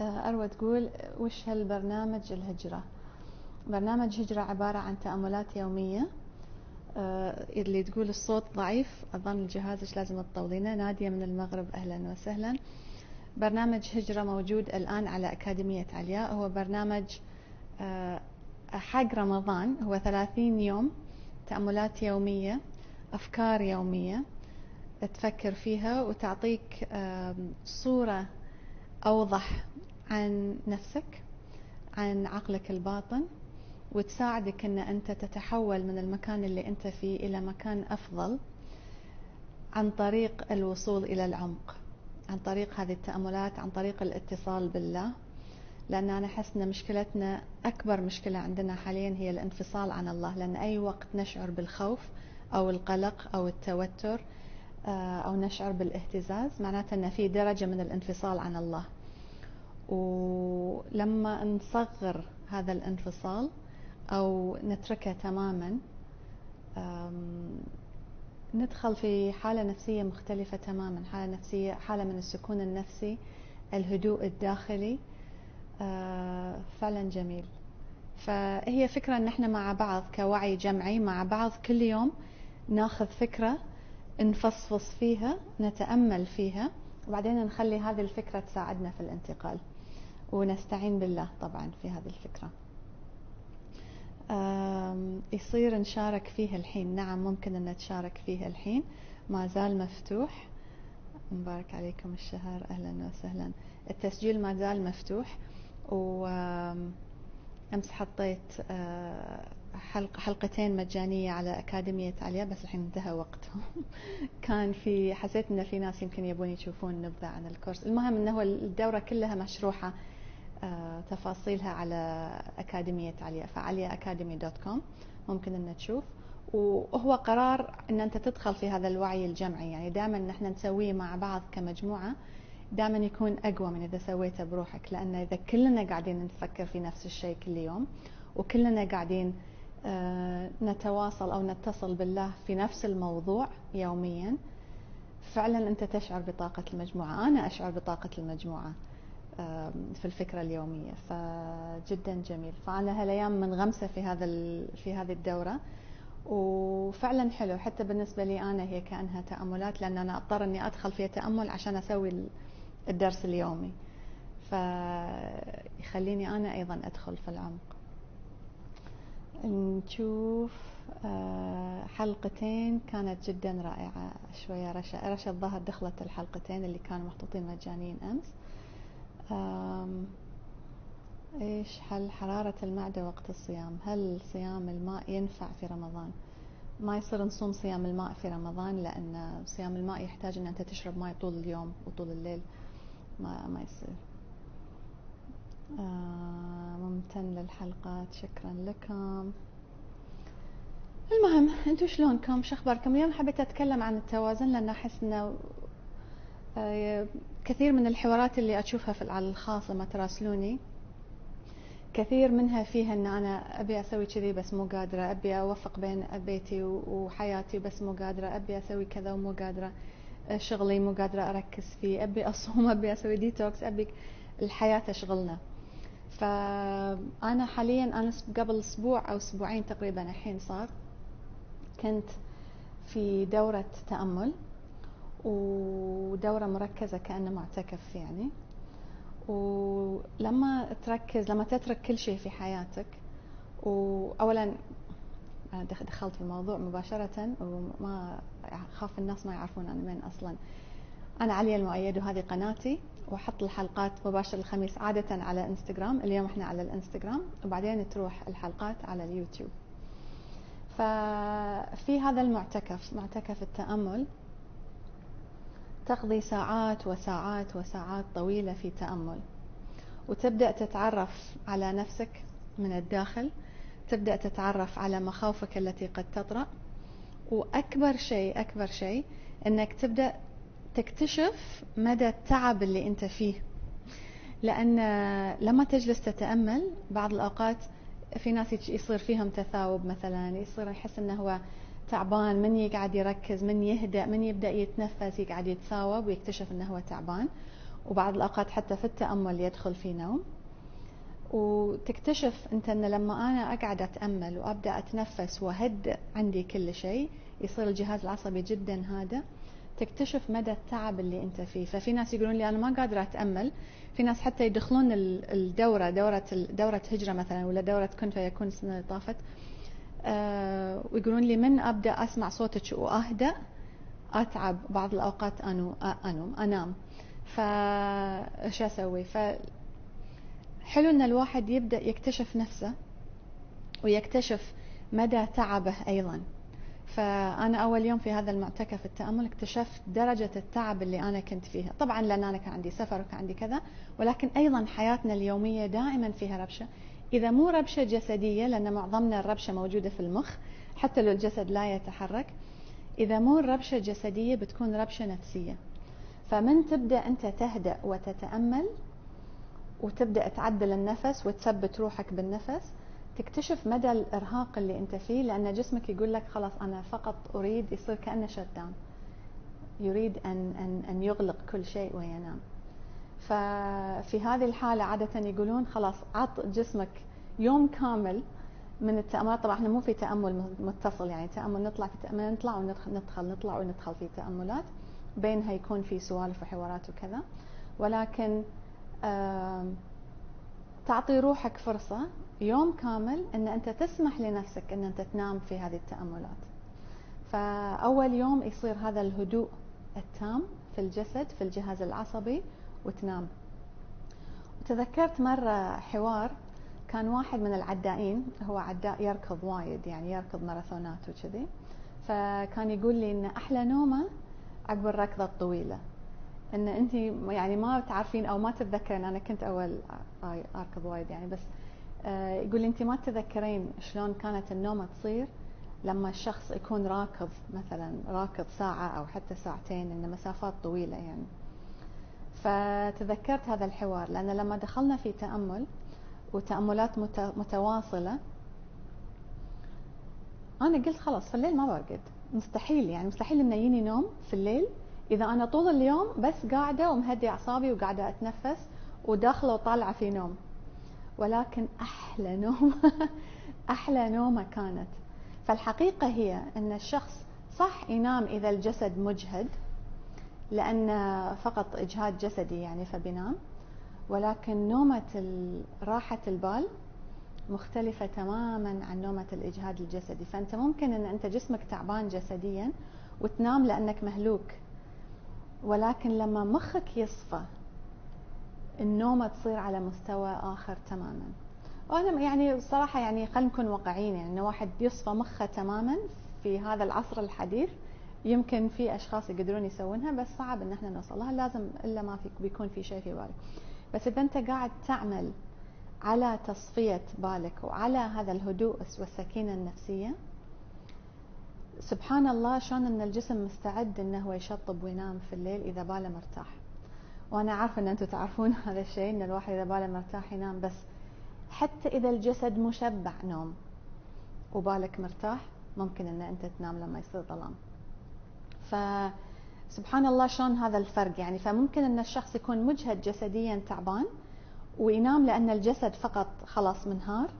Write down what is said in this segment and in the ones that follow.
آه، أروى تقول وش هالبرنامج الهجرة؟ برنامج هجرة عبارة عن تأملات يومية. آه، اللي تقول الصوت ضعيف أظن إيش لازم تطولينه؟ نادية من المغرب أهلا وسهلا. برنامج هجرة موجود الآن على أكاديمية علياء هو برنامج آه، حق رمضان. هو ثلاثين يوم تأملات يومية أفكار يومية. تفكر فيها وتعطيك صورة أوضح عن نفسك عن عقلك الباطن وتساعدك أن أنت تتحول من المكان اللي أنت فيه إلى مكان أفضل عن طريق الوصول إلى العمق عن طريق هذه التأملات عن طريق الاتصال بالله. لأن أنا أحس أن مشكلتنا أكبر مشكلة عندنا حاليا هي الانفصال عن الله. لأن أي وقت نشعر بالخوف أو القلق أو التوتر آه، أو نشعر بالإهتزاز معناته أن في درجة من الانفصال عن الله. ولما نصغر هذا الانفصال أو نتركه تماما ندخل في حالة نفسية مختلفة تماما حالة نفسية حالة من السكون النفسي الهدوء الداخلي فعلا جميل. فهي فكرة إن إحنا مع بعض كوعي جمعي مع بعض كل يوم ناخذ فكرة نفصفص فيها نتأمل فيها وبعدين نخلي هذه الفكرة تساعدنا في الانتقال. ونستعين بالله طبعا في هذه الفكرة. يصير نشارك فيه الحين. نعم ممكن أن نتشارك فيه الحين. ما زال مفتوح. مبارك عليكم الشهر. أهلا وسهلا. التسجيل ما زال مفتوح. و أمس حطيت آه، حلقة حلقتين مجانية على أكاديمية عليا بس الحين انتهى وقتهم. كان في حسيت إن في ناس يمكن يبون يشوفون نبذة عن الكورس. المهم إنه الدورة كلها مشروحة. تفاصيلها على أكاديمية عليا فعليا أكاديمي دوت كوم ممكن أن تشوف. وهو قرار أن أنت تدخل في هذا الوعي الجمعي. يعني دائما نحن نسويه مع بعض كمجموعة دائما يكون أقوى من إذا سويته بروحك. لأن إذا كلنا قاعدين نفكر في نفس الشيء كل يوم وكلنا قاعدين آه، نتواصل أو نتصل بالله في نفس الموضوع يوميا فعلا أنت تشعر بطاقة المجموعة. أنا أشعر بطاقة المجموعة. في الفكرة اليومية. فجدا جميل. فأنا هالأيام منغمسة في هذا في هذه الدورة. وفعلا حلو. حتى بالنسبة لي أنا هي كأنها تأملات لأن أنا أضطر أني أدخل في تأمل عشان أسوي الدرس اليومي. فيخليني أنا أيضا أدخل في العمق. نشوف آه، حلقتين كانت جدا رائعة. شوية رشا رشا الظهر دخلت الحلقتين اللي كانوا محطوطين مجانين أمس. إيش حل حرارة المعدة وقت الصيام؟ هل صيام الماء ينفع في رمضان؟ ما يصير نصوم صيام الماء في رمضان لأن صيام الماء يحتاج أن أنت تشرب ماء طول اليوم وطول الليل. ما, ما يصير. آه ممتن للحلقات. شكرا لكم. المهم أنتم شلونكم؟ شو أخباركم؟ اليوم حبيت أتكلم عن التوازن لأن أحس إنه آه، كثير من الحوارات اللي أشوفها في على الخاص لما تراسلوني كثير منها فيها إن أنا أبي أسوي كذي بس مو قادرة أبي أوفق بين بيتي وحياتي بس مو قادرة أبي أسوي كذا ومو قادرة شغلي مو قادرة أركز فيه أبي أصوم أبي أسوي ديتوكس أبي الحياة تشغلنا فأنا حاليا أنا قبل أسبوع أو أسبوعين تقريبا الحين صار كنت في دورة تأمل. ودورة مركزة كأنه معتكف يعني. ولما تركز لما تترك كل شيء في حياتك وأولا أنا دخلت في الموضوع مباشرة وما خاف الناس ما يعرفون أنا من أصلا. أنا علي المؤيد وهذه قناتي وأحط الحلقات مباشر الخميس عادة على إنستغرام. اليوم إحنا على الإنستغرام وبعدين تروح الحلقات على اليوتيوب. ففي هذا المعتكف معتكف التأمل. تقضي ساعات وساعات وساعات طويلة في تأمل. وتبدأ تتعرف على نفسك من الداخل. تبدأ تتعرف على مخاوفك التي قد تطرأ. وأكبر شيء أكبر شيء أنك تبدأ تكتشف مدى التعب اللي أنت فيه. لأن لما تجلس تتأمل بعض الأوقات في ناس يصير فيهم تثاؤب مثلا يصير يحس أنه هو تعبان من يقعد يركز من يهدأ من يبدأ يتنفس يقعد يتثاوب ويكتشف إنه هو تعبان. وبعض الأوقات حتى في التأمل يدخل في نوم. وتكتشف أنت أن لما أنا أقعد أتأمل وأبدأ أتنفس وأهدئ عندي كل شيء يصير الجهاز العصبي جدا هذا. تكتشف مدى التعب اللي أنت فيه. ففي ناس يقولون لي أنا ما قادرة أتأمل. في ناس حتى يدخلون الدورة دورة دورة هجرة مثلا ولا دورة كن فيكون السنة اللي طافت. ويقولون لي من أبدأ أسمع صوتك وأهدأ أتعب بعض الأوقات انو أنوم أنام. فايش أسوي؟ ف حلو إن الواحد يبدأ يكتشف نفسه ويكتشف مدى تعبه أيضا. فأنا أول يوم في هذا المعتكف التأمل اكتشفت درجة التعب اللي أنا كنت فيها. طبعا لأن أنا كان عندي سفر وكان عندي كذا ولكن أيضا حياتنا اليومية دائما فيها ربشة. إذا مو ربشة جسدية لأن معظمنا الربشة موجودة في المخ حتى لو الجسد لا يتحرك إذا مو ربشة جسدية بتكون ربشة نفسية. فمن تبدأ أنت تهدأ وتتأمل وتبدأ تعدل النفس وتثبت روحك بالنفس تكتشف مدى الإرهاق اللي أنت فيه لأن جسمك يقول لك خلاص أنا فقط أريد يصير كأنه شت داون يريد أن أن أن يغلق كل شيء وينام. ففي هذه الحالة عادة يقولون خلاص عط جسمك يوم كامل من التاملات طبعا إحنا مو في تأمل متصل يعني تأمل نطلع في تأمل نطلع وندخل ندخل نطلع وندخل في تأملات. بينها يكون في سوالف وحوارات وكذا. ولكن تعطي روحك فرصة يوم كامل إن أنت تسمح لنفسك إن أنت تنام في هذه التأملات. فأول يوم يصير هذا الهدوء التام في الجسد في الجهاز العصبي. وتنام. وتذكرت مرة حوار كان واحد من العدائين هو عداء يركض وايد يعني يركض ماراثونات وكذي. فكان يقول لي إن أحلى نومة عقب الركضة الطويلة. إن أنت يعني ما تعرفين أو ما تتذكرين أنا كنت أول أركض وايد يعني بس آه، يقول أنت ما تتذكرين شلون كانت النومة تصير لما الشخص يكون راكض مثلا راكض ساعة أو حتى ساعتين إن مسافات طويلة يعني. فتذكرت هذا الحوار لأن لما دخلنا في تأمل وتأملات متواصلة أنا قلت خلاص في الليل ما برقد. مستحيل يعني مستحيل إنه يجيني نوم في الليل. إذا أنا طول اليوم بس قاعدة ومهدي أعصابي وقاعدة أتنفس وداخلة وطالعة في نوم. ولكن أحلى نوم أحلى نومة كانت. فالحقيقة هي أن الشخص صح ينام إذا الجسد مجهد لأن فقط إجهاد جسدي يعني فبينام ولكن نومة راحة البال مختلفة تماما عن نومة الإجهاد الجسدي. فأنت ممكن أن أنت جسمك تعبان جسديا وتنام لأنك مهلوك ولكن لما مخك يصفى النومة تصير على مستوى آخر تماما. وأنا يعني صراحة يعني خلينا نكون واقعيين يعني واحد يصفى مخه تماما في هذا العصر الحديث يمكن في أشخاص يقدرون يسوونها بس صعب إن إحنا نوصل لها لازم إلا ما في بيكون في شيء في بالك. بس إذا أنت قاعد تعمل على تصفية بالك وعلى هذا الهدوء والسكينة النفسية سبحان الله شلون إن الجسم مستعد إنه هو يشطب وينام في الليل إذا باله مرتاح. وأنا عارفه إن أنتم تعرفون هذا الشيء إن الواحد إذا باله مرتاح ينام بس حتى إذا الجسد مشبع نوم وبالك مرتاح ممكن إن أنت تنام لما يصير ظلام. فسبحان الله شلون هذا الفرق يعني فممكن إن الشخص يكون مجهد جسديا تعبان وينام لأن الجسد فقط خلاص منهار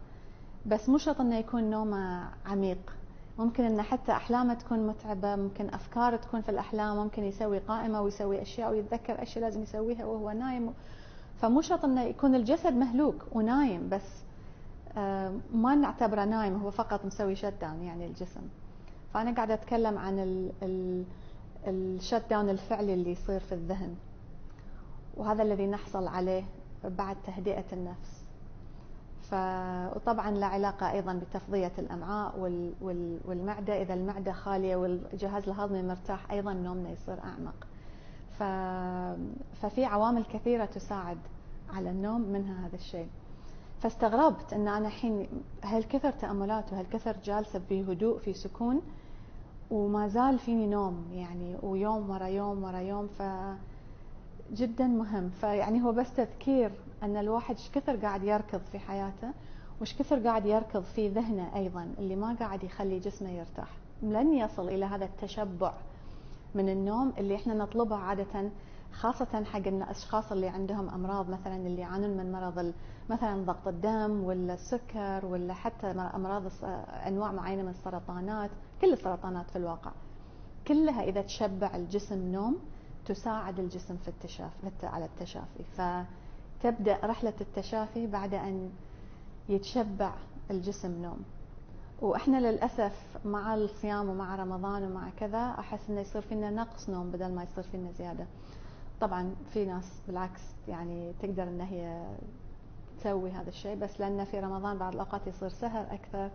بس مو شرط إنه يكون نومه عميق. ممكن إن حتى أحلامه تكون متعبة ممكن افكار تكون في الأحلام ممكن يسوي قائمة ويسوي أشياء ويتذكر أشياء لازم يسويها وهو نايم. فمو شرط إنه يكون الجسد مهلوك ونايم بس آه، ما نعتبره نايم هو فقط مسوي shut down يعني الجسم. فأنا قاعدة أتكلم عن ال shut down الفعلي اللي يصير في الذهن. وهذا الذي نحصل عليه بعد تهدئة النفس. ف... وطبعا له علاقة أيضا بتفضية الأمعاء وال... وال... والمعدة. إذا المعدة خالية والجهاز الهضمي مرتاح أيضا نومنا يصير أعمق. ف... ففي عوامل كثيرة تساعد على النوم منها هذا الشيء. فاستغربت إن أنا الحين هالكثر تاملات وهالكثر جالسة في هدوء في سكون وما زال فيني نوم يعني ويوم ورا يوم ورا يوم ف جدا مهم. فيعني هو بس تذكير أن الواحد إيش كثر قاعد يركض في حياته وش كثر قاعد يركض في ذهنه أيضا اللي ما قاعد يخلي جسمه يرتاح. لن يصل إلى هذا التشبع من النوم اللي إحنا نطلبه عادة خاصة حق الأشخاص اللي عندهم أمراض مثلا اللي يعانون من مرض مثلا ضغط الدم ولا السكر ولا حتى أمراض أنواع معينة من السرطانات كل السرطانات في الواقع. كلها إذا تشبع الجسم نوم تساعد الجسم في التشافي على التشافي. فتبدأ رحلة التشافي بعد أن يتشبع الجسم نوم. وإحنا للأسف مع الصيام ومع رمضان ومع كذا أحس إنه يصير فينا نقص نوم بدل ما يصير فينا زيادة. طبعا في ناس بالعكس يعني تقدر إن هي تسوي هذا الشيء بس لأن في رمضان بعض الأوقات يصير سهر أكثر.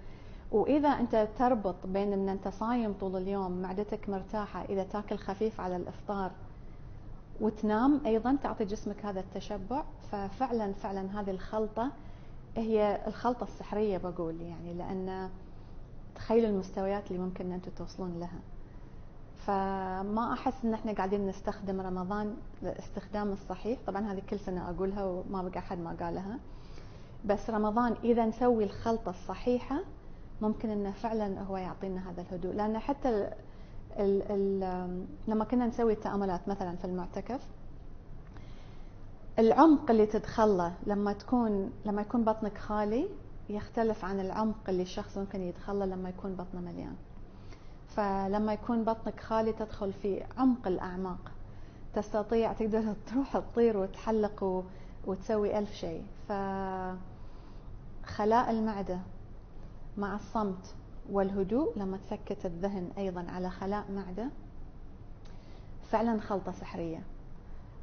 وإذا أنت تربط بين إن أنت صايم طول اليوم معدتك مرتاحة إذا تاكل خفيف على الإفطار وتنام أيضا تعطي جسمك هذا التشبع. ففعلا فعلا هذه الخلطة هي الخلطة السحرية بقول يعني لأن تخيلوا المستويات اللي ممكن إن أنتم توصلون لها. فما أحس إن إحنا قاعدين نستخدم رمضان الاستخدام الصحيح. طبعا هذه كل سنة أقولها وما بقى أحد ما قالها. بس رمضان إذا نسوي الخلطة الصحيحة ممكن إنه فعلا هو يعطينا هذا الهدوء. لأن حتى ال ال ال لما كنا نسوي التأملات مثلا في المعتكف العمق اللي تدخله لما تكون لما يكون بطنك خالي يختلف عن العمق اللي الشخص ممكن يدخله لما يكون بطنه مليان. فلما يكون بطنك خالي تدخل في عمق الأعماق. تستطيع تقدر تروح تطير وتحلق وتسوي ألف شيء. فخلاء المعدة مع الصمت والهدوء لما تسكت الذهن أيضا على خلاء معدة فعلا خلطة سحرية.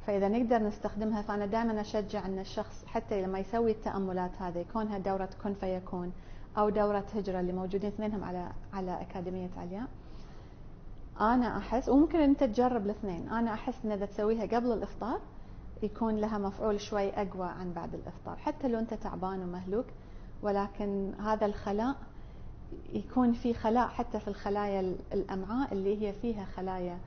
فإذا نقدر نستخدمها فأنا دائما أشجع أن الشخص حتى لما يسوي التأملات هذه يكونها دورة كن فيكون أو دورة هجرة اللي موجودين اثنينهم على على أكاديمية علياء. أنا أحس وممكن أنت تجرب الاثنين. أنا أحس أن إذا تسويها قبل الإفطار يكون لها مفعول شوي أقوى عن بعد الإفطار. حتى لو أنت تعبان ومهلوك ولكن هذا الخلاء يكون في خلاء حتى في الخلايا الأمعاء اللي هي فيها خلايا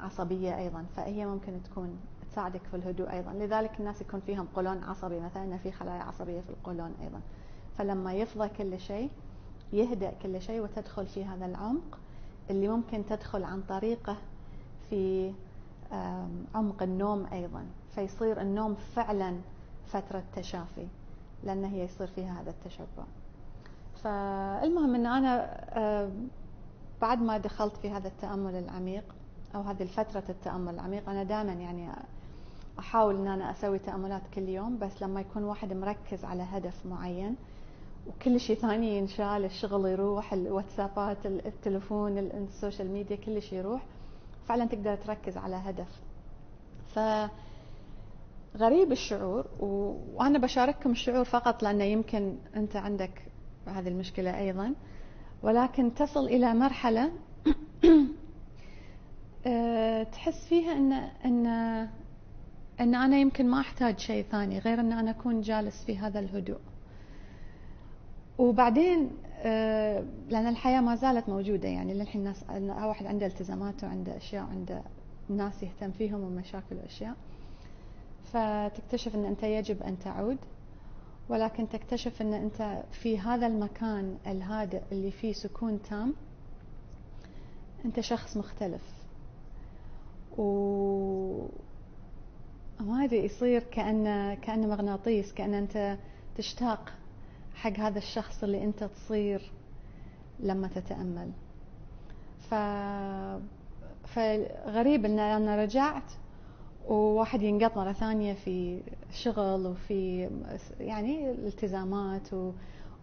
عصبية أيضا. فهي ممكن تكون تساعدك في الهدوء أيضا. لذلك الناس يكون فيهم قولون عصبي مثلا في خلايا عصبية في القولون أيضا. فلما يفضى كل شيء يهدأ كل شيء وتدخل في هذا العمق اللي ممكن تدخل عن طريقه في عمق النوم أيضا فيصير النوم فعلا فترة تشافي لأن هي يصير فيها هذا التشبع. فالمهم أن أنا بعد ما دخلت في هذا التأمل العميق أو هذه الفترة التأمل العميق أنا دائما يعني أحاول أن أنا أسوي تأملات كل يوم بس لما يكون واحد مركز على هدف معين وكل شيء ثاني ينشال الشغل يروح الواتسابات التلفون السوشيال ميديا كل شيء يروح. فعلا تقدر تركز على هدف. ف غريب الشعور وأنا بشارككم الشعور فقط لأنه يمكن أنت عندك هذه المشكلة أيضا. ولكن تصل إلى مرحلة آه، تحس فيها ان ان إن أنا يمكن ما أحتاج شيء ثاني غير إن أنا أكون جالس في هذا الهدوء. وبعدين آه، لأن الحياة ما زالت موجودة يعني للحين الناس واحد عنده التزامات وعنده أشياء عنده ناس يهتم فيهم ومشاكل وأشياء. فتكتشف إن أنت يجب أن تعود ولكن تكتشف إن أنت في هذا المكان الهادئ اللي فيه سكون تام أنت شخص مختلف. و ما أدري يصير كأنه كأنه مغناطيس كأن أنت تشتاق حق هذا الشخص اللي أنت تصير لما تتأمل. ف فغريب إن أنا رجعت وواحد ينقط مرة ثانية في شغل وفي يعني التزامات و...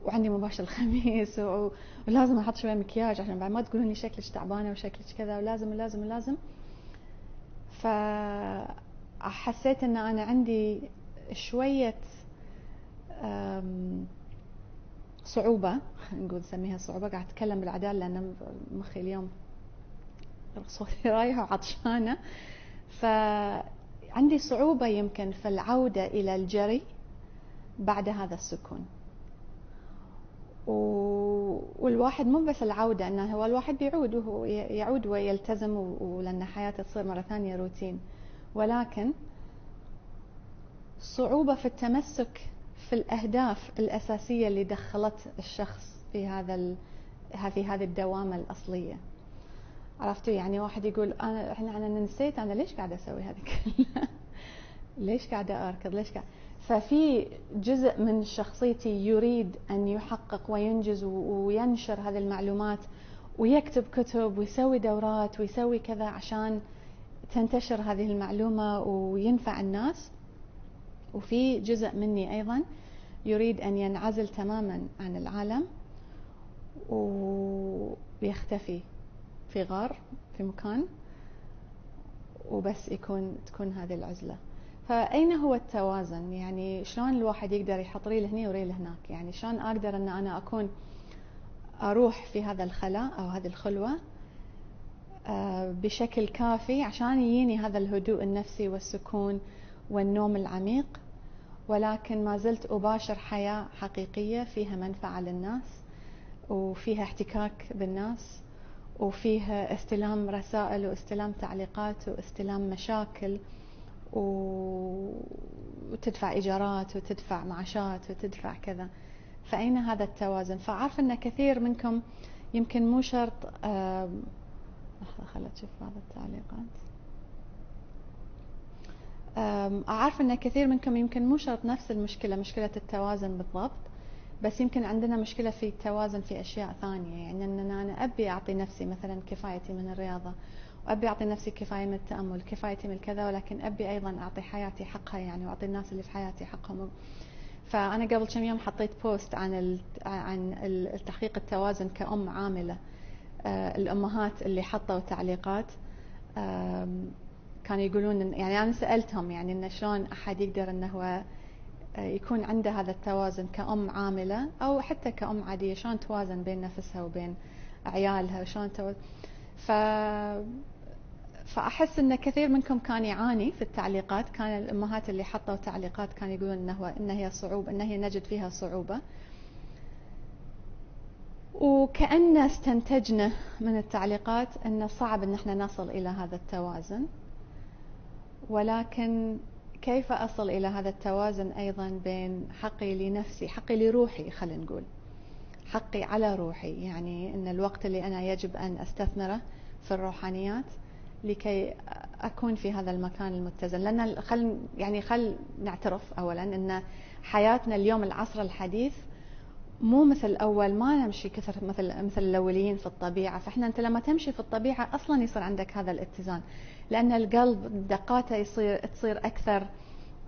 وعندي مباشر الخميس و... ولازم أحط شوية مكياج عشان بعد ما تقولون لي شكلك تعبانة وشكلك كذا ولازم ولازم ولازم. فحسيت إن أنا عندي شوية صعوبة نقول نسميها صعوبة قاعد أتكلم بالعدال لأن مخي اليوم صوتي رايح وعطشانه فعندي صعوبة يمكن في العودة إلى الجري بعد هذا السكون. والواحد مو بس العودة أنه هو الواحد بيعود وهو يعود ويلتزم ولأن حياته تصير مرة ثانية روتين. ولكن صعوبة في التمسك في الأهداف الأساسية اللي دخلت الشخص في هذا في هذه الدوامة الأصلية. عرفتوا؟ يعني واحد يقول انا إحنا أنا نسيت أنا ليش قاعدة أسوي هذه كلها ليش قاعدة أركض؟ ليش قاعدة ففي جزء من شخصيتي يريد أن يحقق وينجز وينشر هذه المعلومات ويكتب كتب ويسوي دورات ويسوي كذا عشان تنتشر هذه المعلومة وينفع الناس. وفي جزء مني أيضا يريد أن ينعزل تماما عن العالم ويختفي في غار في مكان وبس يكون تكون هذه العزلة. فأين هو التوازن؟ يعني شلون الواحد يقدر يحط ريل هنا وريل هناك؟ يعني شلون أقدر أن أنا أكون أروح في هذا الخلاء أو هذه الخلوة آه، بشكل كافي عشان يجيني هذا الهدوء النفسي والسكون والنوم العميق؟ ولكن ما زلت أباشر حياة حقيقية فيها منفعة للناس وفيها احتكاك بالناس وفيها استلام رسائل واستلام تعليقات واستلام مشاكل وتدفع إيجارات وتدفع معاشات وتدفع كذا. فأين هذا التوازن؟ فأعرف أن كثير منكم يمكن مو شرط لحظة خلت أشوف بعض التعليقات. أعرف أن كثير منكم يمكن مو شرط نفس المشكلة مشكلة التوازن بالضبط بس يمكن عندنا مشكلة في التوازن في أشياء ثانية. يعني أن أنا أبي أعطي نفسي مثلا كفايتي من الرياضة وأبي أعطي نفسي كفاية من التأمل كفايتي من كذا ولكن أبي أيضا أعطي حياتي حقها يعني وأعطي الناس اللي في حياتي حقهم. فأنا قبل كم يوم حطيت بوست عن عن التحقيق التوازن كأم عاملة آه، الأمهات اللي حطوا تعليقات. كانوا يقولون يعني أنا سألتهم يعني إن شلون أحد يقدر إنه هو يكون عنده هذا التوازن كأم عاملة أو حتى كأم عادية شلون توازن بين نفسها وبين عيالها وشلون توازن ف فأحس أن كثير منكم كان يعاني في التعليقات كان الأمهات اللي حطوا تعليقات كانوا يقولون أنه إن هي صعوبة أن هي نجد فيها صعوبة. وكأن استنتجنا من التعليقات أن صعب أن إحنا نصل إلى هذا التوازن. ولكن كيف أصل إلى هذا التوازن أيضا بين حقي لنفسي حقي لروحي خلينا نقول. حقي على روحي يعني أن الوقت اللي أنا يجب أن أستثمره في الروحانيات لكي أكون في هذا المكان المتزن. لأن خل يعني خل نعترف أولا أن حياتنا اليوم العصر الحديث مو مثل اول ما نمشي كثر مثل مثل الاوليين في الطبيعة. فإحنا أنت لما تمشي في الطبيعة أصلا يصير عندك هذا الاتزان لأن القلب دقاته يصير تصير أكثر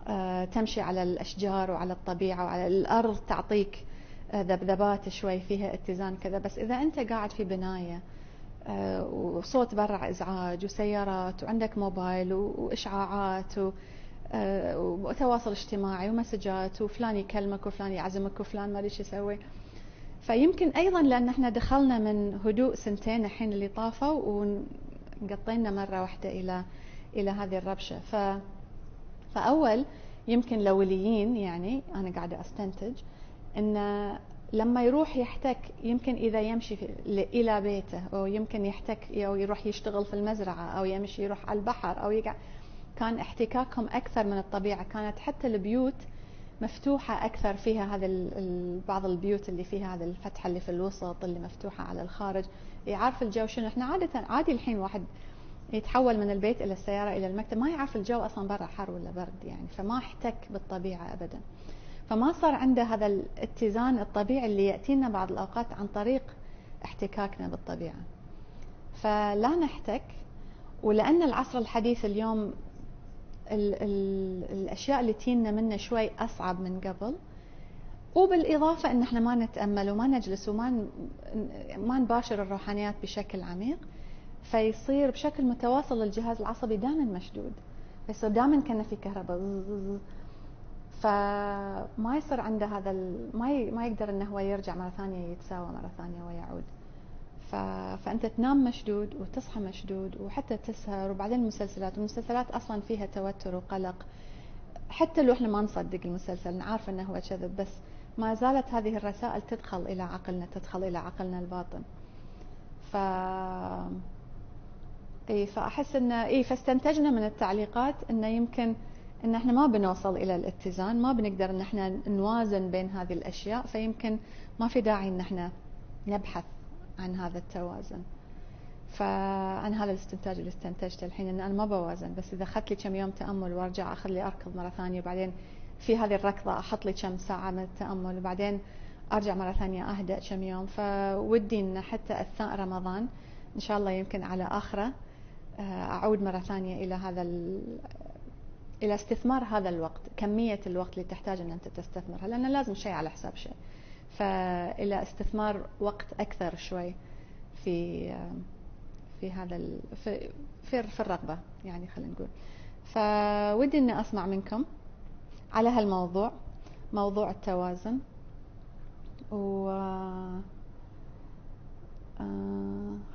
آه، تمشي على الأشجار وعلى الطبيعة وعلى الأرض تعطيك آه، ذبذبات شوي فيها اتزان كذا. بس إذا أنت قاعد في بناية آه، وصوت برا إزعاج وسيارات وعندك موبايل وإشعاعات وتواصل اجتماعي ومسجات وفلان يكلمك وفلان يعزمك وفلان ما أدري إيش يسوي. فيمكن أيضا لأن إحنا دخلنا من هدوء سنتين الحين اللي طافوا وقطينا مرة واحدة إلى إلى هذه الربشة. ف فأول يمكن الاوليين يعني أنا قاعدة أستنتج إن لما يروح يحتك يمكن إذا يمشي إلى بيته أو يمكن يحتك أو يروح يشتغل في المزرعة أو يمشي يروح على البحر أو يقعد كان احتكاكهم أكثر من الطبيعة. كانت حتى البيوت مفتوحة أكثر. فيها هذا بعض البيوت اللي فيها هذا الفتحة اللي في الوسط اللي مفتوحة على الخارج. يعرف الجو شنو. إحنا عادة عادي الحين واحد يتحول من البيت إلى السيارة إلى المكتب. ما يعرف الجو أصلا برا حر ولا برد يعني. فما احتك بالطبيعة أبدا. فما صار عنده هذا الاتزان الطبيعي اللي يأتينا بعض الأوقات عن طريق احتكاكنا بالطبيعة. فلا نحتك. ولأن العصر الحديث اليوم ال ال الأشياء اللي تينا منه شوي أصعب من قبل. وبالإضافة إن إحنا ما نتأمل وما نجلس وما ما نباشر الروحانيات بشكل عميق فيصير بشكل متواصل الجهاز العصبي دائما مشدود. فيصير دائما كأنه في كهرباء. فما يصير عنده هذا ما ما يقدر إنه هو يرجع مرة ثانية يتساوى مرة ثانية ويعود. ف... فأنت تنام مشدود وتصحى مشدود وحتى تسهر وبعدين المسلسلات المسلسلات أصلا فيها توتر وقلق. حتى لو إحنا ما نصدق المسلسل نعرف إنه هو كذب بس ما زالت هذه الرسائل تدخل إلى عقلنا تدخل إلى عقلنا الباطن. ف اي فأحس ان اي فاستنتجنا من التعليقات انه يمكن إن إحنا ما بنوصل إلى الاتزان ما بنقدر إن إحنا نوازن بين هذه الأشياء فيمكن ما في داعي إن إحنا نبحث عن هذا التوازن. فانا هذا الاستنتاج اللي استنتجته الحين إن أنا ما بوازن بس إذا أخذت لي كم يوم تأمل وأرجع أخذ لي أركض مرة ثانية وبعدين في هذه الركضة أحط لي كم ساعة من التأمل وبعدين أرجع مرة ثانية أهدأ كم يوم. فودي إن حتى أثناء رمضان إن شاء الله يمكن على آخرة آه، أعود مرة ثانية إلى هذا إلى استثمار هذا الوقت كمية الوقت اللي تحتاج إن أنت تستثمرها لأن لازم شيء على حساب شيء. فإلى استثمار وقت أكثر شوي في في هذا في في, الرغبة يعني خلينا نقول. فودي إني اسمع منكم على هالموضوع موضوع التوازن. و آه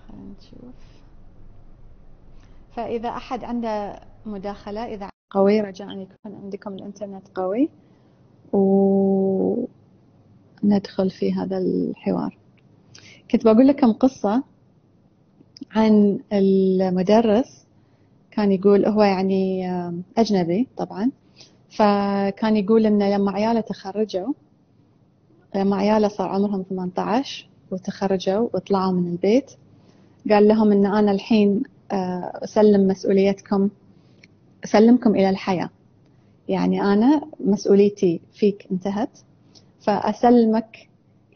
خلينا نشوف. فإذا أحد عنده مداخلة إذا قوي رجاء أن يكون عندكم الإنترنت قوي. وندخل في هذا الحوار. كنت بقول لكم قصة عن المدرس كان يقول هو يعني أجنبي طبعا فكان يقول إن لما عياله تخرجوا لما عياله صار عمرهم 18 وتخرجوا وطلعوا من البيت قال لهم إن أنا الحين آه، أسلم مسؤوليتكم أسلمكم إلى الحياة. يعني أنا مسؤوليتي فيك انتهت. فأسلمك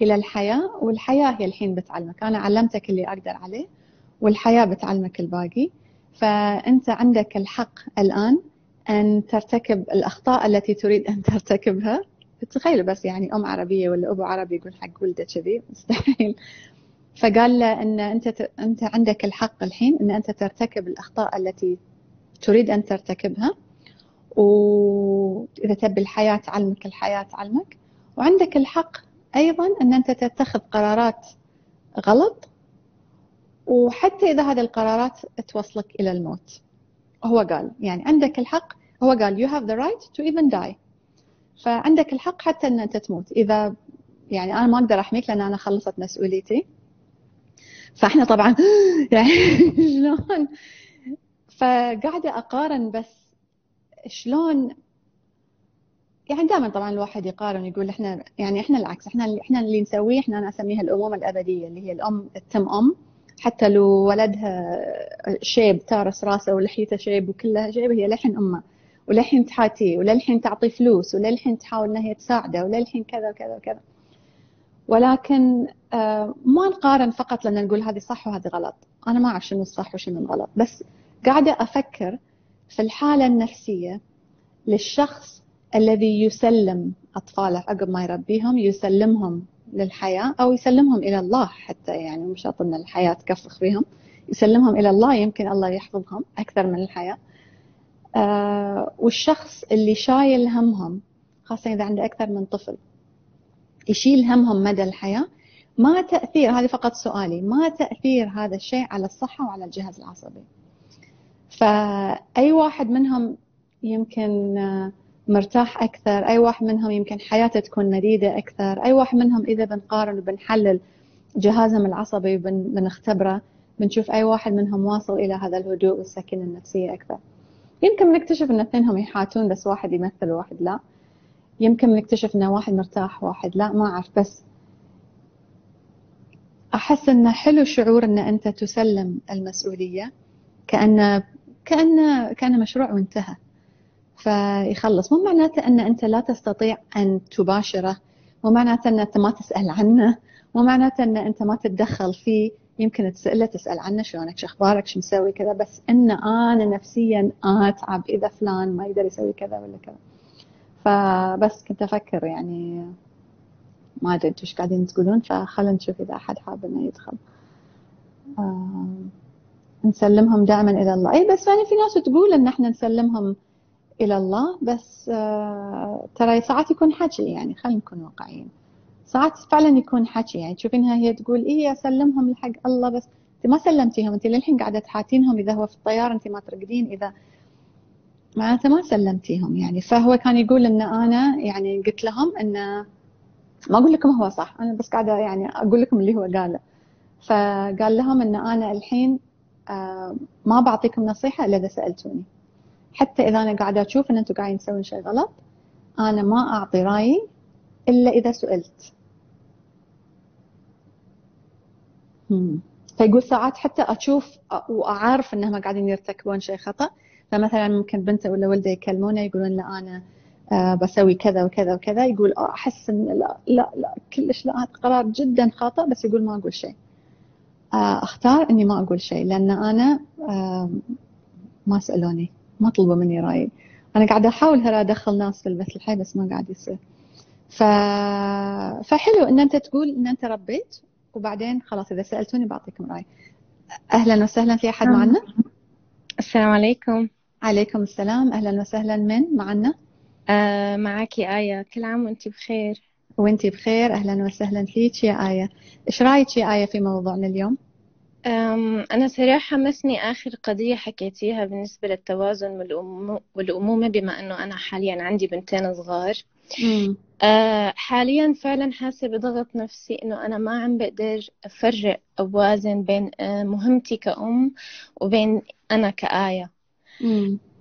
إلى الحياة والحياة هي الحين بتعلمك. أنا علمتك اللي أقدر عليه والحياة بتعلمك الباقي. فأنت عندك الحق الآن أن ترتكب الأخطاء التي تريد أن ترتكبها. تخيل بس يعني أم عربية ولا أبو عربي يقول حق ولده كذي. مستحيل. فقال له أن أنت أنت عندك الحق الحين أن أنت ترتكب الأخطاء التي تريد أن ترتكبها. وإذا تبي الحياة تعلمك الحياة تعلمك. وعندك الحق أيضا أن أنت تتخذ قرارات غلط وحتى إذا هذه القرارات توصلك إلى الموت. هو قال يعني عندك الحق هو قال you have the right to even die. فعندك الحق حتى أن أنت تموت. إذا يعني أنا ما أقدر أحميك لأن أنا خلصت مسؤوليتي. فإحنا طبعا يعني شلون؟ فقاعدة أقارن بس شلون يعني دائما طبعا الواحد يقارن يقول إحنا يعني إحنا العكس إحنا اللي إحنا اللي نسويه إحنا أنا أسميها الامومه الأبدية اللي هي الأم تتم أم. حتى لو ولدها شيب تارس راسه ولحيته شيب وكلها شيب هي للحين أمه. وللحين تحاتيه وللحين تعطي فلوس وللحين تحاول إنها هي تساعده وللحين كذا وكذا وكذا. ولكن آه، ما نقارن فقط لأن نقول هذه صح وهذه غلط. أنا ما أعرف شنو الصح وشنو الغلط بس قاعدة أفكر في الحالة النفسية للشخص الذي يسلم أطفاله عقب ما يربيهم يسلمهم للحياة أو يسلمهم إلى الله حتى يعني مش شرط أن الحياة تكفخ فيهم يسلمهم إلى الله يمكن الله يحفظهم أكثر من الحياة. آه والشخص اللي شايل همهم خاصة إذا عنده أكثر من طفل يشيل همهم مدى الحياة ما تأثير هذه فقط سؤالي ما تأثير هذا الشيء على الصحة وعلى الجهاز العصبي؟ فأي واحد منهم يمكن آه مرتاح أكثر أي واحد منهم يمكن حياته تكون مديدة أكثر أي واحد منهم إذا بنقارن وبنحلل جهازهم العصبي وبنختبره بنشوف أي واحد منهم واصل إلى هذا الهدوء والسكينة النفسية أكثر. يمكن نكتشف أن اثنينهم يحاتون بس واحد يمثل وواحد لا. يمكن نكتشف أن واحد مرتاح وواحد لا ما أعرف. بس أحس أنه حلو شعور أن أنت تسلم المسؤولية كأنه كأنه كأن مشروع وانتهى فيخلص. مو معناته أن أنت لا تستطيع أن تباشره مو معناته أن أنت ما تسأل عنه مو معناته أن أنت ما تتدخل فيه. يمكن تسأله تسأل عنه شلونك شو أخبارك شو مسوي كذا بس أن أنا نفسيا أتعب إذا فلان ما يقدر يسوي كذا ولا كذا. فبس كنت أفكر يعني ما أدري إيش قاعدين تقولون فخلنا نشوف إذا أحد حاب إنه يدخل. آه نسلمهم دائما إلى الله. أي بس يعني في ناس تقول إن إحنا نسلمهم إلى الله بس آه، ترى ساعات يكون حكي يعني خلينا نكون واقعيين. ساعات فعلا يكون حكي يعني تشوفينها هي تقول إيه أسلمهم لحق الله بس. أنت ما سلمتيهم أنت للحين قاعدة تحاتينهم إذا هو في الطيارة أنت ما ترقدين إذا. معناته ما سلمتيهم يعني. فهو كان يقول إن أنا يعني قلت لهم إن ما أقول لكم هو صح أنا بس قاعدة يعني أقول لكم اللي هو قاله. فقال لهم إن أنا الحين آه، ما بعطيكم نصيحة إلا إذا سألتوني. حتى إذا أنا قاعدة أشوف أن أنتم قاعدين تسوون شيء غلط أنا ما أعطي رأيي إلا إذا سئلت. فيقول ساعات حتى أشوف وأعرف إنهم قاعدين يرتكبون شيء خطأ. فمثلا ممكن بنته ولا ولدة يكلمونه يقولون لا أنا آه بسوي كذا وكذا وكذا. يقول آه أحس إن لا لا لا كلش لا هذا قرار جدا خاطئ بس يقول ما أقول شيء. آه أختار إني ما أقول شيء لأن أنا آه ما سألوني. ما طلبوا مني رأيي. أنا قاعدة أحاول هلا أدخل ناس في البث الحي بس ما قاعد يصير. ف... فحلو إن أنت تقول إن أنت ربيت وبعدين خلاص إذا سألتوني بعطيكم رأي. أهلا وسهلا في أحد معنا؟ السلام عليكم. عليكم السلام. أهلا وسهلا من؟ معنا؟ آه معك آية. كل عام وأنت بخير. وأنت بخير. أهلا وسهلا فيك يا آية. إيش رأيك يا آية في موضوعنا اليوم؟ أنا صراحة مسني آخر قضية حكيتيها بالنسبة للتوازن والأمومة بما أنه أنا حاليا عندي بنتين صغار. أه حاليا فعلا حاسة بضغط نفسي إنه أنا ما عم بقدر أفرق أوازن بين أه مهمتي كأم وبين أنا كآية.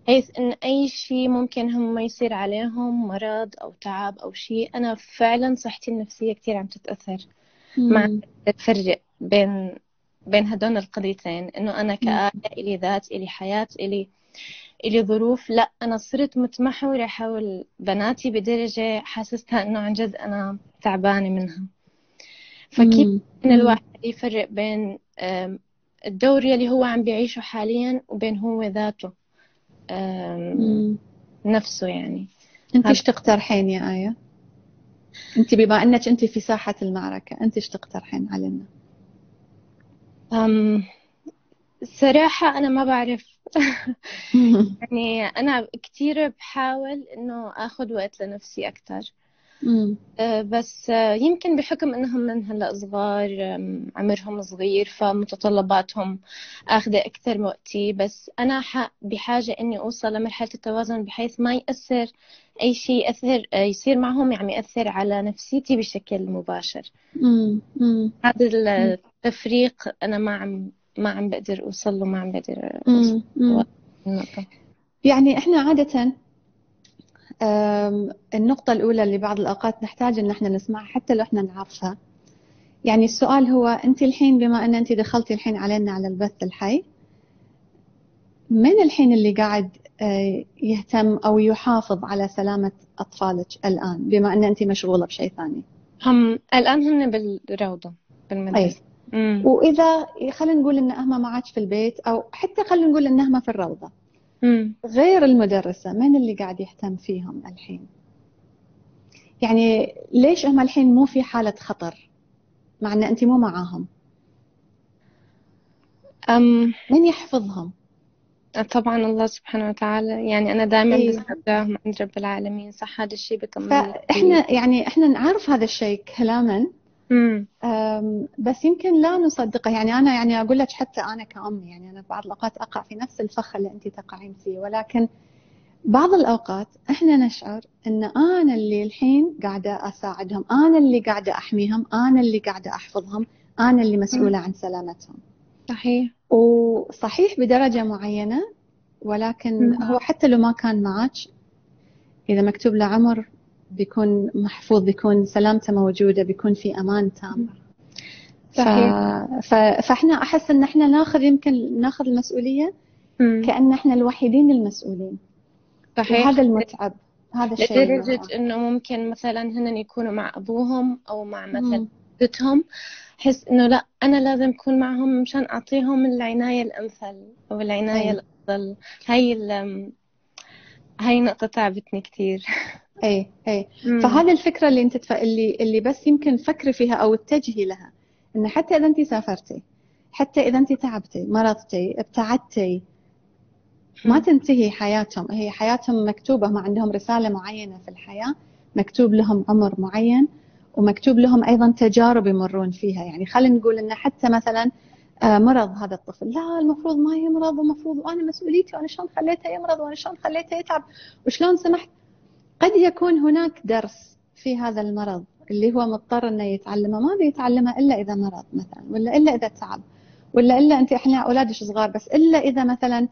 حيث إن أي شيء ممكن هم يصير عليهم مرض أو تعب أو شيء أنا فعلا صحتي النفسية كتير عم تتأثر. ما أفرق بين بين هدول القضيتين إنه أنا كآية إلي ذات إلي حياة إلي إلي ظروف. لا أنا صرت متمحورة حول بناتي بدرجة حاسستها إنه عن جد أنا تعبانة منها. فكيف إن الواحد يفرق بين الدور اللي هو عم بيعيشه حاليا وبين هو ذاته نفسه يعني. أنت إيش تقترحين يا آية؟ أنت بما أنك أنت في ساحة المعركة أنت إيش تقترحين علينا؟ أم صراحة أنا ما بعرف. يعني أنا كتير بحاول إنه أخذ وقت لنفسي أكتر. بس يمكن بحكم إنهم من هلا صغار عمرهم صغير فمتطلباتهم أكثر من وقتي. بس أنا بحاجة إني أوصل لمرحلة التوازن بحيث ما يأثر أي شيء يأثر يصير معهم يعني يأثر على نفسيتي بشكل مباشر. هذا التفريق أنا ما عم ما عم بقدر أوصل له ما عم بقدر أوصل يعني إحنا عادة النقطة الأولى اللي بعض الأوقات نحتاج إن إحنا نسمعها حتى لو إحنا نعرفها. يعني السؤال هو أنت الحين بما أن أنت دخلتي الحين علينا على البث الحي من الحين اللي قاعد يهتم أو يحافظ على سلامة أطفالك الآن بما أن أنت مشغولة بشيء ثاني؟ هم الآن هن بالروضة بالمدرسة. أي. وإذا خلينا نقول إن أهما معك في البيت أو حتى خلينا نقول إن أهما في الروضة. مم. غير المدرسة من اللي قاعد يهتم فيهم الحين؟ يعني ليش هم الحين مو في حالة خطر؟ مع أن أنت مو معاهم. أم من يحفظهم؟ طبعا الله سبحانه وتعالى يعني أنا دائما أيوه. بستودعهم عند رب العالمين صح؟ هذا الشيء بكمل فإحنا يعني إحنا نعرف هذا الشيء كلاما بس يمكن لا نصدقه. يعني أنا يعني أقول لك حتى أنا كأم يعني أنا بعض الأوقات أقع في نفس الفخ اللي أنت تقعين فيه. ولكن بعض الأوقات إحنا نشعر أن أنا اللي الحين قاعدة أساعدهم أنا اللي قاعدة أحميهم أنا اللي قاعدة أحفظهم أنا اللي مسؤولة عن سلامتهم. صحيح. وصحيح بدرجة معينة ولكن هو حتى لو ما كان معك إذا مكتوب له عمر بيكون محفوظ بيكون سلامته موجودة بيكون في أمان تام. صحيح. ف... فإحنا أحس إن إحنا ناخذ يمكن ناخذ المسؤولية مم. كأن إحنا الوحيدين المسؤولين. صحيح. هذا المتعب هذا الشيء لدرجة إنه ممكن مثلا هن يكونوا مع أبوهم أو مع مثلا جدتهم حس إنه لا أنا لازم أكون معهم مشان أعطيهم العناية الأمثل أو العناية أي. الأفضل. هاي ال... هاي نقطة تعبتني كثير اي اي فهذه الفكرة اللي أنت تف... اللي اللي بس يمكن فكري فيها أو اتجهي لها إن حتى إذا أنت سافرتي حتى إذا أنت تعبتي مرضتي ابتعدتي ما تنتهي حياتهم. هي حياتهم مكتوبة ما عندهم رسالة معينة في الحياة مكتوب لهم عمر معين ومكتوب لهم أيضا تجارب يمرون فيها. يعني خلينا نقول إن حتى مثلا مرض هذا الطفل. لا المفروض ما يمرض ومفروض وأنا مسؤوليتي وأنا شلون خليته يمرض وأنا شلون خليته يتعب وشلون سمحت؟ قد يكون هناك درس في هذا المرض اللي هو مضطر إنه يتعلمه. ما بيتعلمه إلا إذا مرض مثلا ولا إلا إذا تعب ولا إلا أنت إحنا اولادك صغار بس إلا إذا مثلا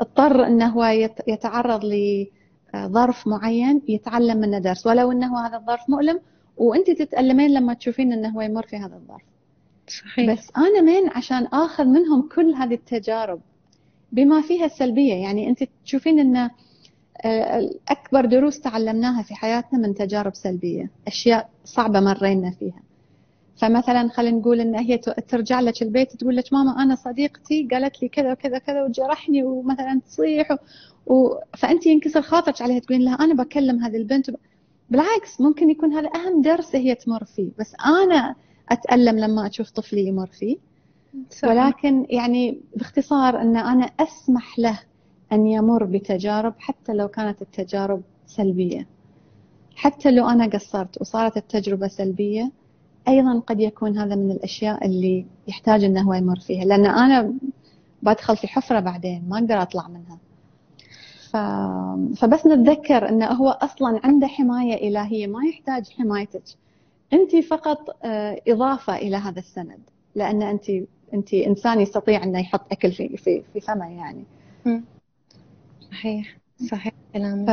اضطر إنه هو يتعرض لظرف معين يتعلم منه درس. ولو إنه هذا الظرف مؤلم وأنت تتألمين لما تشوفين إنه هو يمر في هذا الظرف. صحيح. بس أنا من عشان آخذ منهم كل هذه التجارب بما فيها السلبية. يعني أنت تشوفين أن آه، أكبر دروس تعلمناها في حياتنا من تجارب سلبية أشياء صعبة مرينا فيها. فمثلا خلينا نقول إن هي ترجع لك البيت تقول لك ماما أنا صديقتي قالت لي كذا وكذا كذا وجرحني ومثلا تصيح و... و... فأنت ينكسر خاطرك عليها تقولين لها أنا بكلم هذه البنت بالعكس ممكن يكون هذا أهم درس هي تمر فيه. بس أنا أتألم لما أشوف طفلي يمر فيه. ولكن يعني باختصار إن أنا أسمح له أن يمر بتجارب حتى لو كانت التجارب سلبية. حتى لو أنا قصرت وصارت التجربة سلبية أيضا قد يكون هذا من الأشياء اللي يحتاج إنه هو يمر فيها. لأن أنا بدخل في حفرة بعدين ما أقدر أطلع منها. ف... فبس نتذكر إنه هو أصلا عنده حماية إلهية ما يحتاج حمايتك. أنت فقط آه، إضافة إلى هذا السند. لأن انت أنت إنسان يستطيع إنه يحط أكل في في في فمه يعني. صحيح صحيح كلامك.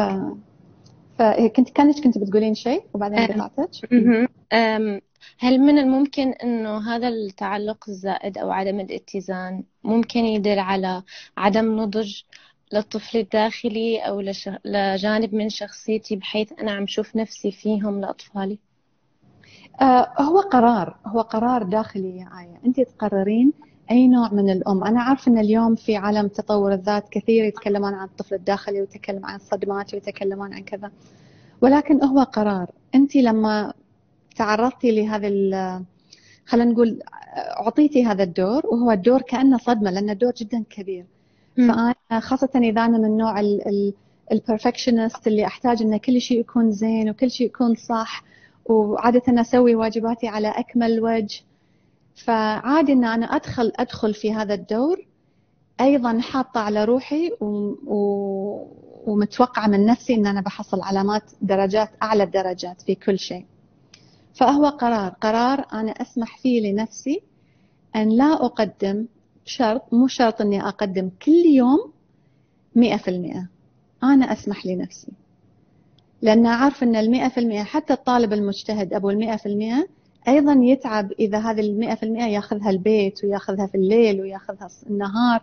ف... فكنت كانت كنت بتقولين شيء وبعدين قطعتك هل من الممكن إنه هذا التعلق الزائد أو عدم الاتزان ممكن يدل على عدم نضج للطفل الداخلي أو لش... لجانب من شخصيتي بحيث أنا عم شوف نفسي فيهم لأطفالي؟ آه هو قرار هو قرار داخلي يا آية. أنت تقررين أي نوع من الأم؟ أنا عارفة أن اليوم في عالم تطور الذات كثير يتكلمون عن الطفل الداخلي ويتكلم عن الصدمات ويتكلمون عن كذا. ولكن هو قرار. أنت لما تعرضتي لهذا خلينا نقول أعطيتي هذا الدور وهو الدور كأنه صدمة لأن الدور جدا كبير. فأنا خاصة إذا أنا من نوع البرفكشنست اللي أحتاج إن كل شيء يكون زين وكل شيء يكون صح وعادة أسوي واجباتي على أكمل وجه. فعادي إن أنا أدخل أدخل في هذا الدور أيضا حاطة على روحي و... و... ومتوقعة من نفسي إن أنا بحصل علامات درجات أعلى الدرجات في كل شيء. فهو قرار قرار أنا أسمح فيه لنفسي أن لا أقدم شرط مو شرط أني أقدم كل يوم مئة في المئة. أنا أسمح لنفسي. أعرف أن المئة في المئة حتى الطالب المجتهد المئة في المئة أيضا يتعب إذا هذه المئة في المئة ياخذها البيت وياخذها في الليل وياخذها النهار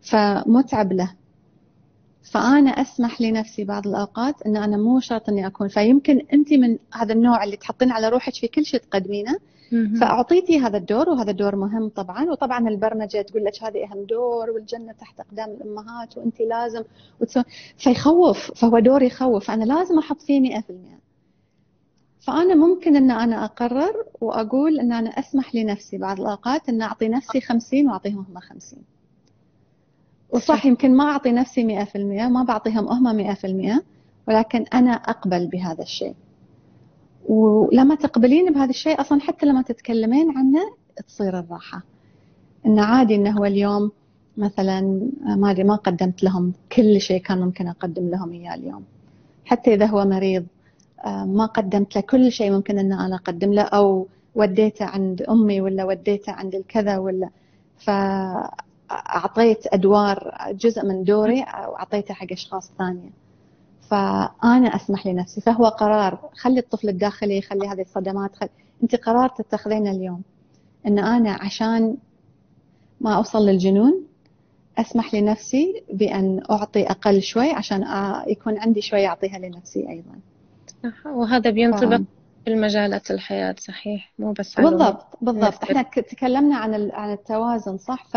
فمتعب له. فأنا أسمح لنفسي بعض الأوقات أن أنا مو شرط أني أكون. فيمكن أنت من هذا النوع اللي تحطين على روحك في كل شيء تقدمينه. فأعطيتي هذا الدور وهذا الدور مهم طبعا. وطبعا البرمجة تقول لك هذه أهم دور والجنة تحت أقدام الأمهات وأنت لازم وتسوي فيخوف فهو دور يخوف. فأنا لازم أحط فيه 100% فأنا ممكن أن أنا أقرر وأقول أن أنا أسمح لنفسي بعض الأوقات أن أعطي نفسي 50 وأعطيهم هم 50 وصح يمكن ما أعطي نفسي مئة في المئة ما بعطيهم هم مئة في المئة ولكن أنا أقبل بهذا الشيء. ولما تقبلين بهذا الشيء أصلا حتى لما تتكلمين عنه تصير الراحة. إنه عادي إنه هو اليوم مثلا ما ما قدمت لهم كل شيء كان ممكن أقدم لهم إياه اليوم. حتى إذا هو مريض ما قدمت له كل شيء ممكن أن أنا أقدم له أو وديته عند أمي ولا وديته عند الكذا ولا. ف اعطيت أدوار جزء من دوري واعطيته حق أشخاص ثانية. فأنا أسمح لنفسي. فهو قرار خلي الطفل الداخلي خلي هذه الصدمات خلي. أنت قرار تتخذينه اليوم. إن أنا عشان ما أوصل للجنون أسمح لنفسي بأن أعطي أقل شوي عشان يكون عندي شوي أعطيها لنفسي أيضا. وهذا بينطبق في المجالات الحياة صحيح. مو بس بالضبط بالضبط. إحنا تكلمنا عن عن التوازن صح؟ ف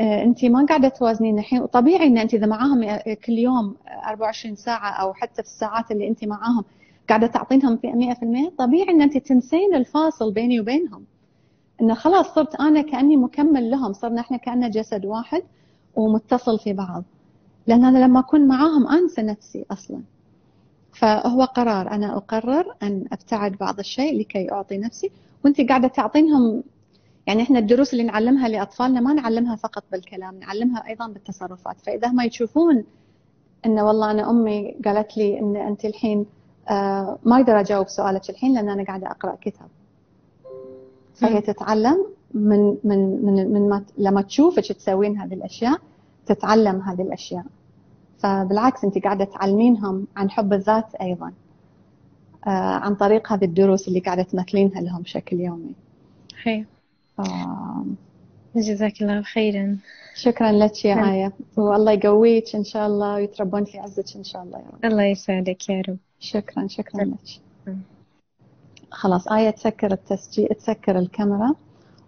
آه، انت ما قاعدة توازنين الحين. وطبيعي إن انت إذا معاهم كل يوم 24 ساعة أو حتى في الساعات اللي انت معاهم قاعدة تعطينهم في 100% طبيعي إن انت تنسين الفاصل بيني وبينهم. إنه خلاص صرت أنا كأني مكمل لهم صرنا إحنا كاننا جسد واحد ومتصل في بعض. لأن أنا لما أكون معاهم أنسى نفسي أصلا. فهو قرار أنا أقرر أن أبتعد بعض الشيء لكي أعطي نفسي وأنت قاعدة تعطينهم يعني إحنا الدروس اللي نعلمها لأطفالنا ما نعلمها فقط بالكلام نعلمها أيضا بالتصرفات. فإذا هم يشوفون انه والله أنا أمي قالت لي إن أنت الحين آه ما أقدر أجاوب سؤالك الحين لأن أنا قاعدة أقرأ كتاب. فهي تتعلم من من من, من ما لما تشوفك تسوين هذه الأشياء تتعلم هذه الأشياء. فبالعكس انت قاعدة تعلمينهم عن حب الذات أيضا آه عن طريق هذه الدروس اللي قاعدة تمثلينها لهم بشكل يومي. حي. ف... جزاك الله خيرا. شكرا لك يا. آية. والله يقويك إن شاء الله ويتربون في عزك إن شاء الله يا رب. الله يسعدك يا رب. شكرا شكرا. لك. خلاص آية تسكر التسجيل تسكر الكاميرا.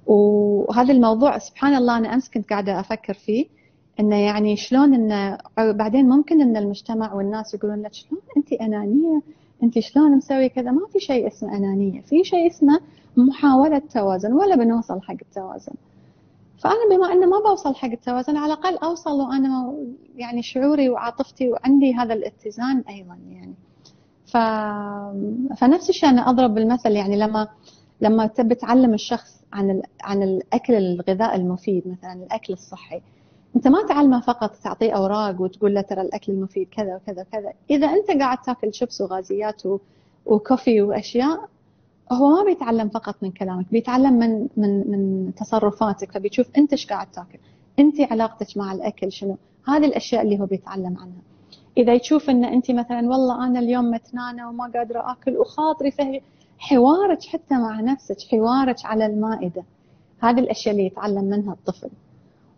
وهذا الموضوع سبحان الله أنا أمس كنت قاعدة أفكر فيه. إنه يعني شلون إنه بعدين ممكن إن المجتمع والناس يقولون لك شلون أنت أنانية؟ أنت شلون مسوي كذا؟ ما في شيء اسمه أنانية في شيء اسمه محاولة توازن ولا بنوصل حق التوازن. فأنا بما إنه ما بوصل حق التوازن على الأقل أوصل وأنا يعني شعوري وعاطفتي وعندي هذا الاتزان أيضا يعني. ف... فنفس الشيء أنا أضرب بالمثل يعني لما لما تبي تعلم الشخص عن ال... عن الأكل الغذاء المفيد مثلا الأكل الصحي. أنت ما تعلمه فقط تعطيه أوراق وتقول له ترى الأكل المفيد كذا وكذا وكذا. إذا أنت قاعد تأكل شيبس وغازيات. وكوفي وأشياء هو ما بيتعلم فقط من كلامك بيتعلم من من من تصرفاتك فبيشوف أنت إيش قاعد تأكل أنت علاقتك مع الأكل شنو. هذه الأشياء اللي هو بيتعلم عنها. إذا يشوف إن أنت مثلا والله أنا اليوم متنانة وما قادرة أكل وخاطري فهي حوارك حتى مع نفسك حوارك على المائدة. هذه الأشياء اللي يتعلم منها الطفل.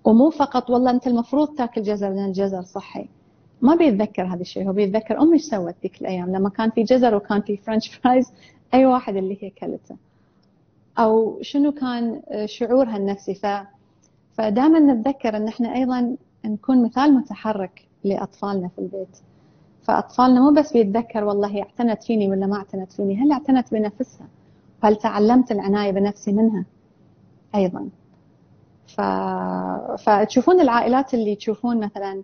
ومو فقط والله أنت المفروض تاكل جزر لأن الجزر صحي. ما بيتذكر هذا الشيء هو بيتذكر أمي إيش سوت ذيك الأيام؟ لما كان في جزر وكان في French fries أي واحد اللي هي كلته. أو شنو كان شعورها النفسي ف فدائما نتذكر إن إحنا أيضا نكون مثال متحرك لأطفالنا في البيت. فأطفالنا مو بس بيتذكر والله هي اعتنت فيني ولا ما اعتنت فيني هل اعتنت بنفسها؟ هل تعلمت العناية بنفسي منها؟ أيضا. ف... فتشوفون العائلات اللي تشوفون مثلا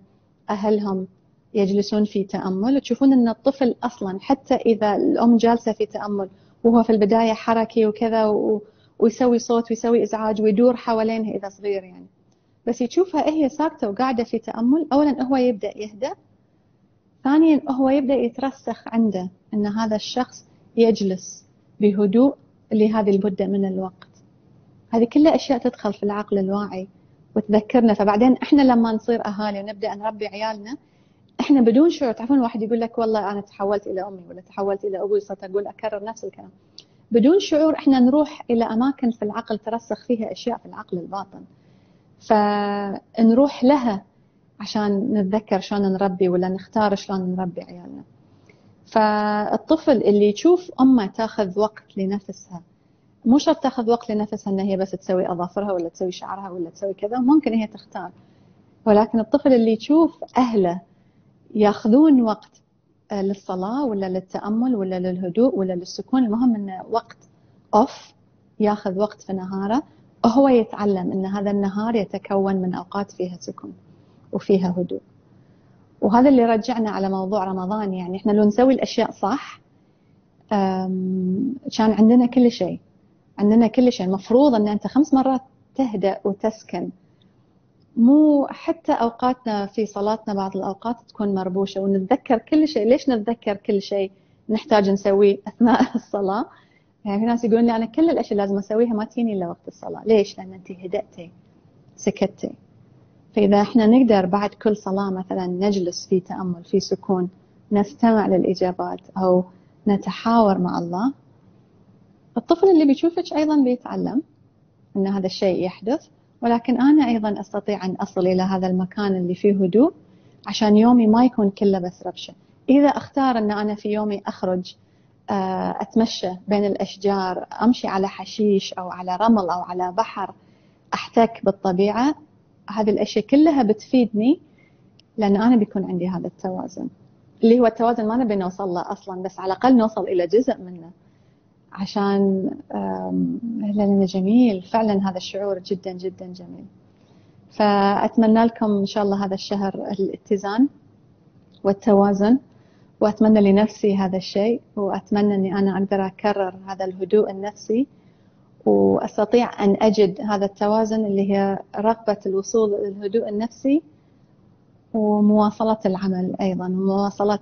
أهلهم يجلسون في تأمل تشوفون أن الطفل أصلا حتى إذا الأم جالسة في تأمل وهو في البداية حركي وكذا و... ويسوي صوت ويسوي إزعاج ويدور حوالينها إذا صغير يعني. بس يشوفها هي ساكتة وقاعدة في تأمل أولا هو يبدأ يهدأ ثانيا هو يبدأ يترسخ عنده أن هذا الشخص يجلس بهدوء لهذه المدة من الوقت. هذه كلها أشياء تدخل في العقل الواعي وتذكرنا. فبعدين إحنا لما نصير أهالي ونبدأ نربي عيالنا إحنا بدون شعور تعرفون واحد يقول لك والله أنا تحولت إلى أمي ولا تحولت إلى أبوي صرت أقول أكرر نفس الكلام. بدون شعور إحنا نروح إلى أماكن في العقل ترسخ فيها أشياء في العقل الباطن. فنروح لها عشان نتذكر شلون نربي ولا نختار شلون نربي عيالنا. فالطفل اللي يشوف أمه تاخذ وقت لنفسها مو شرط تاخذ وقت لنفسها ان هي بس تسوي أظافرها ولا تسوي شعرها ولا تسوي كذا ممكن هي تختار. ولكن الطفل اللي يشوف أهله ياخذون وقت آه، للصلاة ولا للتأمل ولا للهدوء ولا للسكون المهم إنه وقت اوف ياخذ وقت في نهاره وهو يتعلم إن هذا النهار يتكون من أوقات فيها سكون وفيها هدوء. وهذا اللي رجعنا على موضوع رمضان يعني إحنا لو نسوي الأشياء صح كان عندنا كل شيء. عندنا كل شيء المفروض إن أنت خمس مرات تهدأ وتسكن. مو حتى أوقاتنا في صلاتنا بعض الأوقات تكون مربوشة ونتذكر كل شيء. ليش نتذكر كل شيء؟ نحتاج نسويه أثناء الصلاة. يعني في ناس يقولون لي أنا كل الأشياء لازم أسويها ما تجيني إلا وقت الصلاة. ليش؟ لأن أنت هدأتي سكتي. فإذا إحنا نقدر بعد كل صلاة مثلا نجلس في تأمل في سكون نستمع للإجابات أو نتحاور مع الله الطفل اللي بيشوفك أيضا بيتعلم أن هذا الشيء يحدث ولكن أنا أيضا أستطيع أن أصل إلى هذا المكان اللي فيه هدوء عشان يومي ما يكون كله بس ربشة. إذا أختار أن أنا في يومي أخرج آه، أتمشى بين الأشجار أمشي على حشيش أو على رمل أو على بحر أحتك بالطبيعة هذه الأشياء كلها بتفيدني لأن أنا بيكون عندي هذا التوازن. اللي هو التوازن ما نبي نوصل له أصلا بس على الأقل نوصل إلى جزء منه. عشان لأنه جميل. فعلا هذا الشعور جدا جدا جميل. فأتمنى لكم إن شاء الله هذا الشهر الاتزان والتوازن وأتمنى لنفسي هذا الشيء وأتمنى أني أنا أقدر أكرر هذا الهدوء النفسي وأستطيع أن أجد هذا التوازن اللي هي رغبة الوصول للهدوء النفسي ومواصلة العمل أيضا ومواصلة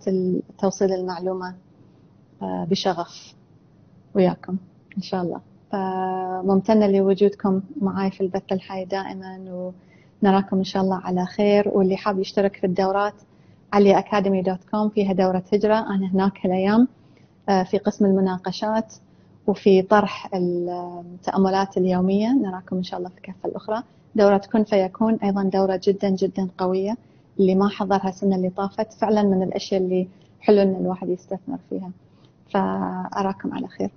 توصيل المعلومة آه، بشغف. وياكم إن شاء الله. فممتنة لوجودكم معي في البث الحي دائما ونراكم إن شاء الله على خير. واللي حاب يشترك في الدورات علي أكاديمي دوت كوم فيها دورة هجرة. أنا هناك هالأيام آه، في قسم المناقشات وفي طرح التأملات اليومية. نراكم إن شاء الله في الكفة الأخرى. دورة كن فيكون أيضا دورة جدا جدا قوية. اللي ما حضرها السنة اللي طافت فعلا من الأشياء اللي حلو إن الواحد يستثمر فيها. فأراكم على خير.